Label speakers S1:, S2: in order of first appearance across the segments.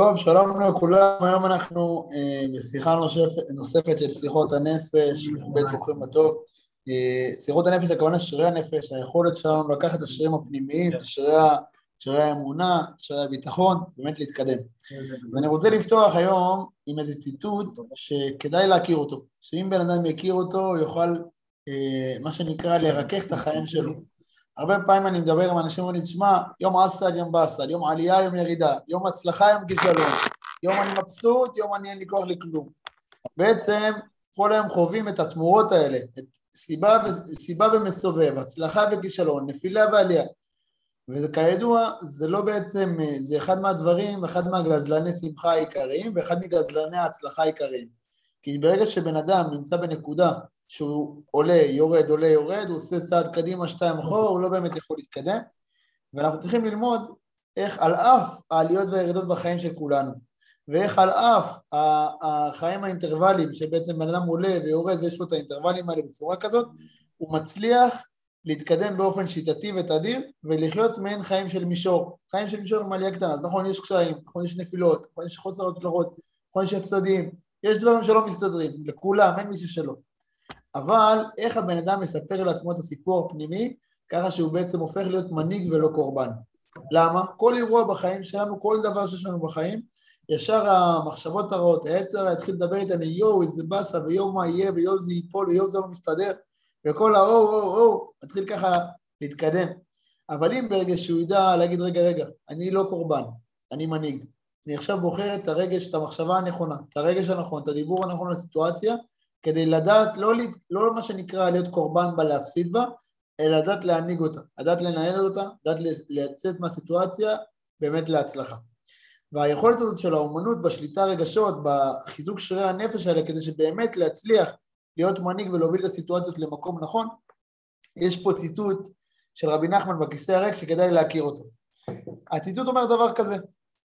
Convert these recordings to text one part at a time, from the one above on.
S1: טוב, שלום לכולם, היום אנחנו אה, בשיחה נוספת, נוספת של שיחות הנפש, בית בוחרים בטוב. אה, שיחות הנפש, הכוונה שרירי הנפש, היכולת שלנו לקחת את השרירים הפנימיים, את שרירי האמונה, שרירי הביטחון, באמת להתקדם. אז אני רוצה לפתוח היום עם איזה ציטוט שכדאי להכיר אותו, שאם בן אדם יכיר אותו, הוא יוכל, אה, מה שנקרא, לרכך את החיים שלו. הרבה פעמים אני מדבר עם אנשים ואומרים, תשמע, יום אסל, יום באסל, יום עלייה, יום ירידה, יום הצלחה, יום כישלון, יום אני מבסוט, יום אני אין לי כוח לכלום. בעצם כל היום חווים את התמורות האלה, את סיבה, ו... סיבה ומסובב, הצלחה וכישלון, נפילה ועלייה. וכידוע, זה לא בעצם, זה אחד מהדברים, אחד מהגזלני שמחה העיקריים ואחד מגזלני ההצלחה העיקריים. כי ברגע שבן אדם נמצא בנקודה שהוא עולה, יורד, עולה, יורד, הוא עושה צעד קדימה, שתיים אחורה, הוא לא באמת יכול להתקדם, ואנחנו צריכים ללמוד איך על אף העליות והירידות בחיים של כולנו, ואיך על אף החיים האינטרוולים, שבעצם בן אדם עולה ויורד ויש לו את האינטרוולים האלה בצורה כזאת, הוא מצליח להתקדם באופן שיטתי ותדיר ולחיות מעין חיים של מישור, חיים של מישור עם עלייה קטנה, אז נכון יש קשיים, נכון יש נפילות, נכון יש חוסר הצלחות, נכון יש הפסדים, יש דברים שלא מסתדרים, לכולם, אין מישהו שלא. אבל איך הבן אדם מספר לעצמו את הסיפור הפנימי, ככה שהוא בעצם הופך להיות מנהיג ולא קורבן. למה? כל אירוע בחיים שלנו, כל דבר שיש לנו בחיים, ישר המחשבות הרעות, העצר יתחיל לדבר איתנו, יואו, איזה באסה, ויואו מה יהיה, ויואו זה ייפול, ויואו זה לא מסתדר, וכל האו, או, או, מתחיל ככה להתקדם. אבל אם ברגע שהוא ידע להגיד, רגע, רגע, אני לא קורבן, אני מנהיג. אני עכשיו בוחר את הרגש, את המחשבה הנכונה, את הרגש הנכון, את הדיבור הנכון לסיטואציה, כדי לדעת, לא, לא מה שנקרא להיות קורבן בה, להפסיד בה, אלא לדעת להנהיג אותה, לדעת לנהל אותה, לדעת לצאת מהסיטואציה באמת להצלחה. והיכולת הזאת של האומנות בשליטה רגשות, בחיזוק שרירי הנפש האלה, כדי שבאמת להצליח להיות מנהיג ולהוביל את הסיטואציות למקום נכון, יש פה ציטוט של רבי נחמן בכיסא הריק שכדאי להכיר אותו. הציטוט אומר דבר כזה,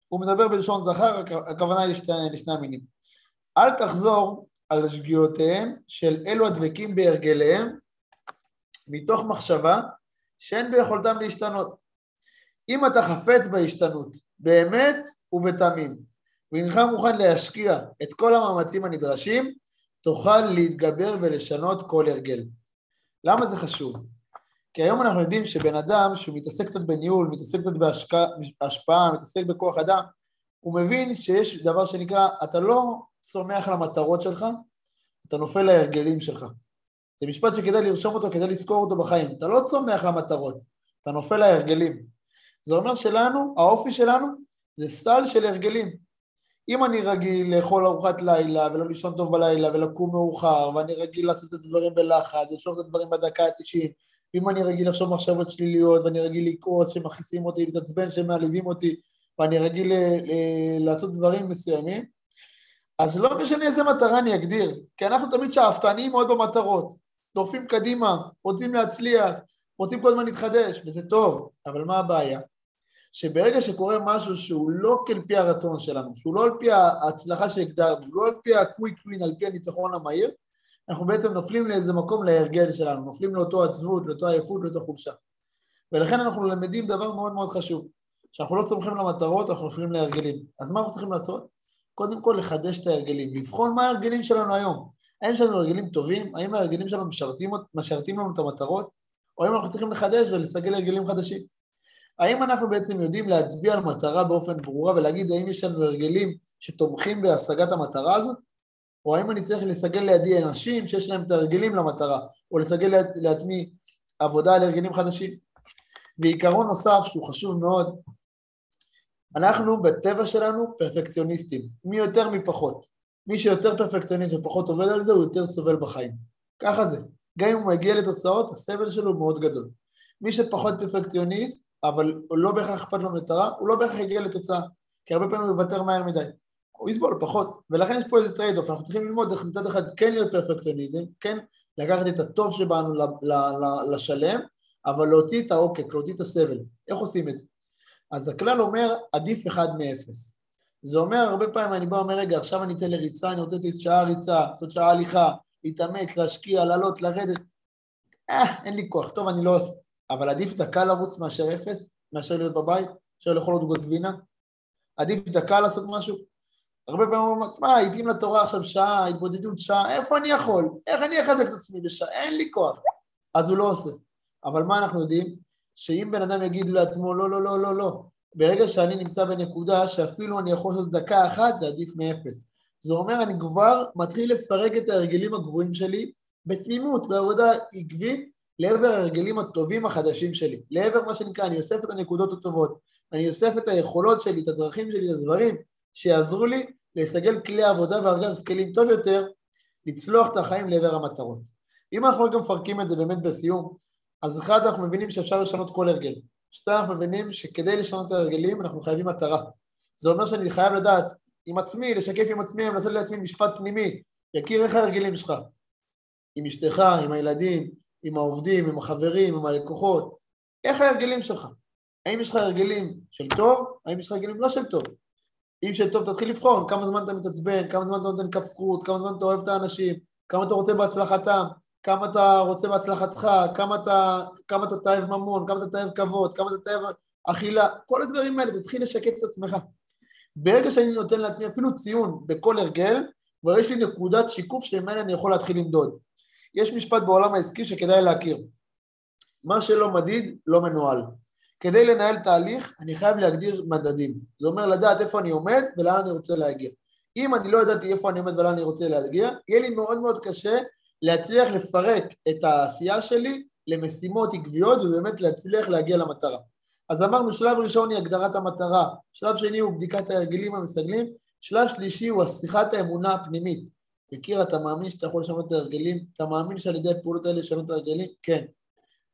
S1: הוא מדבר בלשון זכר, הכוונה היא לשני, לשני המינים. אל תחזור על שגיאותיהם של אלו הדבקים בהרגליהם, מתוך מחשבה שאין ביכולתם להשתנות. אם אתה חפץ בהשתנות, באמת ובתמים, והנך מוכן להשקיע את כל המאמצים הנדרשים, תוכל להתגבר ולשנות כל הרגל. למה זה חשוב? כי היום אנחנו יודעים שבן אדם שהוא מתעסק קצת בניהול, מתעסק קצת בהשפעה, מתעסק בכוח אדם, הוא מבין שיש דבר שנקרא, אתה לא צומח למטרות שלך, אתה נופל להרגלים שלך. זה משפט שכדאי לרשום אותו, כדאי לזכור אותו בחיים. אתה לא צומח למטרות, אתה נופל להרגלים. זה אומר שלנו, האופי שלנו, זה סל של הרגלים. אם אני רגיל לאכול ארוחת לילה ולא לישון טוב בלילה ולקום מאוחר ואני רגיל לעשות את הדברים בלחץ ולשאול את הדברים בדקה ה-90 ואם אני רגיל לחשוב מחשבות שליליות ואני רגיל לכעוס שמכעיסים אותי, להתעצבן שמעליבים אותי ואני רגיל לעשות דברים מסוימים אז לא משנה איזה מטרה אני אגדיר, כי אנחנו תמיד שאפתניים מאוד במטרות, דוחפים קדימה, רוצים להצליח, רוצים כל הזמן להתחדש, וזה טוב, אבל מה הבעיה? שברגע שקורה משהו שהוא לא כלפי הרצון שלנו, שהוא לא על פי ההצלחה שהגדרנו, לא על פי הקוויק ווין, על פי הניצחון המהיר, אנחנו בעצם נופלים לאיזה מקום להרגל שלנו, נופלים לאותו עצבות, לאותו עייפות, לאותו חולשה. ולכן אנחנו למדים דבר מאוד מאוד חשוב, שאנחנו לא צומחים למטרות, אנחנו נופלים להרגלים. אז מה אנחנו צריכים לעשות? קודם כל לחדש את ההרגלים, לבחון מה ההרגלים שלנו היום. האם יש לנו הרגלים טובים? האם ההרגלים שלנו משרתים, משרתים לנו את המטרות? או האם אנחנו צריכים לחדש ולסגל הרגלים חדשים? האם אנחנו בעצם יודעים להצביע על מטרה באופן ברורה ולהגיד האם יש לנו הרגלים שתומכים בהשגת המטרה הזאת? או האם אני צריך לסגל לידי אנשים שיש להם את ההרגלים למטרה, או לסגל לעצמי עבודה על הרגלים חדשים? ועיקרון נוסף שהוא חשוב מאוד, אנחנו בטבע שלנו פרפקציוניסטים, מי יותר מי פחות. מי שיותר פרפקציוניסט ופחות עובד על זה, הוא יותר סובל בחיים. ככה זה. גם אם הוא מגיע לתוצאות, הסבל שלו הוא מאוד גדול. מי שפחות פרפקציוניסט, אבל לא בהכרח אכפת לו מטרה, הוא לא בהכרח יגיע לתוצאה. כי הרבה פעמים הוא יוותר מהר מדי. הוא יסבול פחות. ולכן יש פה איזה trade off, אנחנו צריכים ללמוד איך מצד אחד כן להיות פרפקציוניסטים, כן לקחת את הטוב שבאנו לשלם, אבל להוציא את העוקץ, להוציא את הסבל. איך עושים את זה? אז הכלל אומר עדיף אחד מאפס. זה אומר, הרבה פעמים אני בא ואומר, רגע, עכשיו אני אצא לריצה, אני רוצה לתת שעה ריצה, לעשות שעה הליכה, להתאמץ, להשקיע, לעלות, לרדת. אה, אין לי כוח, טוב, אני לא עושה. אבל עדיף דקה לרוץ מאשר אפס, מאשר להיות בבית, מאשר לאכול עוד גוז גבינה. עדיף דקה לעשות משהו. הרבה פעמים אומרים, מה, התאים לתורה עכשיו שעה, התבודדות שעה, איפה אני יכול? איך אני אחזק את עצמי בשעה? אין לי כוח. אז הוא לא עושה. אבל מה אנחנו יודעים? שאם בן אדם יגיד לעצמו, לא, לא, לא, לא, לא, ברגע שאני נמצא בנקודה שאפילו אני יכול לעשות דקה אחת, זה עדיף מאפס. זה אומר, אני כבר מתחיל לפרק את ההרגלים הגבוהים שלי בתמימות, בעבודה עקבית, לעבר ההרגלים הטובים החדשים שלי, לעבר מה שנקרא, אני אוסף את הנקודות הטובות, אני אוסף את היכולות שלי, את הדרכים שלי, את הדברים שיעזרו לי לסגל כלי עבודה וארגז כלים טוב יותר, לצלוח את החיים לעבר המטרות. אם אנחנו גם מפרקים את זה באמת בסיום, אז אחד, אנחנו מבינים שאפשר לשנות כל הרגל. שתיים, אנחנו מבינים שכדי לשנות את ההרגלים אנחנו חייבים מטרה. זה אומר שאני חייב לדעת עם עצמי, לשקף עם עצמי, לעשות לעצמי משפט פנימי, יכיר איך ההרגלים שלך. עם אשתך, עם הילדים, עם העובדים, עם החברים, עם הלקוחות. איך ההרגלים שלך? האם יש לך הרגלים של טוב? האם יש לך הרגלים לא של טוב? אם של טוב, תתחיל לבחון כמה זמן אתה מתעצבן, כמה זמן אתה נותן כף זכות, כמה זמן אתה אוהב את האנשים, כמה אתה רוצה בהצלחתם, כמה אתה רוצה בהצלחתך, כמה אתה, כמה אתה תאהב ממון, כמה אתה תאהב כבוד, כמה אתה תאהב אכילה, כל הדברים האלה, תתחיל לשקף את עצמך. ברגע שאני נותן לעצמי אפילו ציון בכל הרגל, כבר יש לי נקודת שיקוף שממנה אני יכול להתחיל למדוד. יש משפט בעולם העסקי שכדאי להכיר. מה שלא מדיד, לא מנוהל. כדי לנהל תהליך, אני חייב להגדיר מדדים. זה אומר לדעת איפה אני עומד ולאן אני רוצה להגיע. אם אני לא ידעתי איפה אני עומד ולאן אני רוצה להגיע, יהיה לי מאוד מאוד קשה להצליח לפרק את העשייה שלי למשימות עקביות ובאמת להצליח להגיע למטרה. אז אמרנו, שלב ראשון היא הגדרת המטרה, שלב שני הוא בדיקת ההרגלים המסגלים, שלב שלישי הוא השיחת האמונה הפנימית. יקיר, אתה מאמין שאתה יכול לשנות את ההרגלים? אתה מאמין שעל ידי הפעולות האלה לשנות את ההרגלים? כן.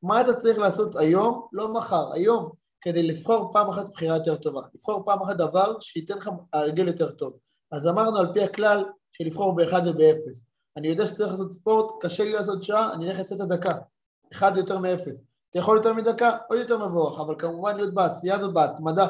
S1: מה אתה צריך לעשות היום, לא מחר, היום, כדי לבחור פעם אחת בחירה יותר טובה, לבחור פעם אחת דבר שייתן לך הרגל יותר טוב. אז אמרנו על פי הכלל של לבחור באחד ובאפס. אני יודע שצריך לעשות ספורט, קשה לי לעשות שעה, אני אלך לעשות את הדקה. אחד יותר מאפס. אתה יכול יותר מדקה, עוד יותר מבורך, אבל כמובן להיות בעשייה הזאת, בהתמדה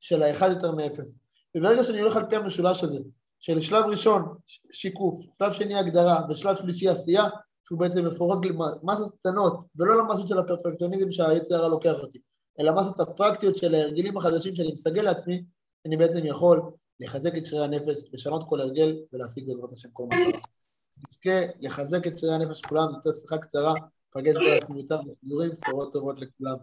S1: של האחד יותר מאפס. וברגע שאני הולך על פי המשולש הזה, של שלב ראשון שיקוף, שלב שני הגדרה ושלב שלישי עשייה, שהוא בעצם מפורק למסות קטנות, ולא למסות של הפרפקטוניזם שהיצר הרע לוקח אותי, אלא מסות הפרקטיות של ההרגלים החדשים שאני מסגל לעצמי, אני בעצם יכול לחזק את שרירי הנפש, לשנות כל הרגל ולהשיג בעזרת השם כל מטרה. נזכה לחזק את שרירי הנפש כולם, זו שיחה קצרה, נפגש בקבוצה בשידורים, בשורות טובות לכולם.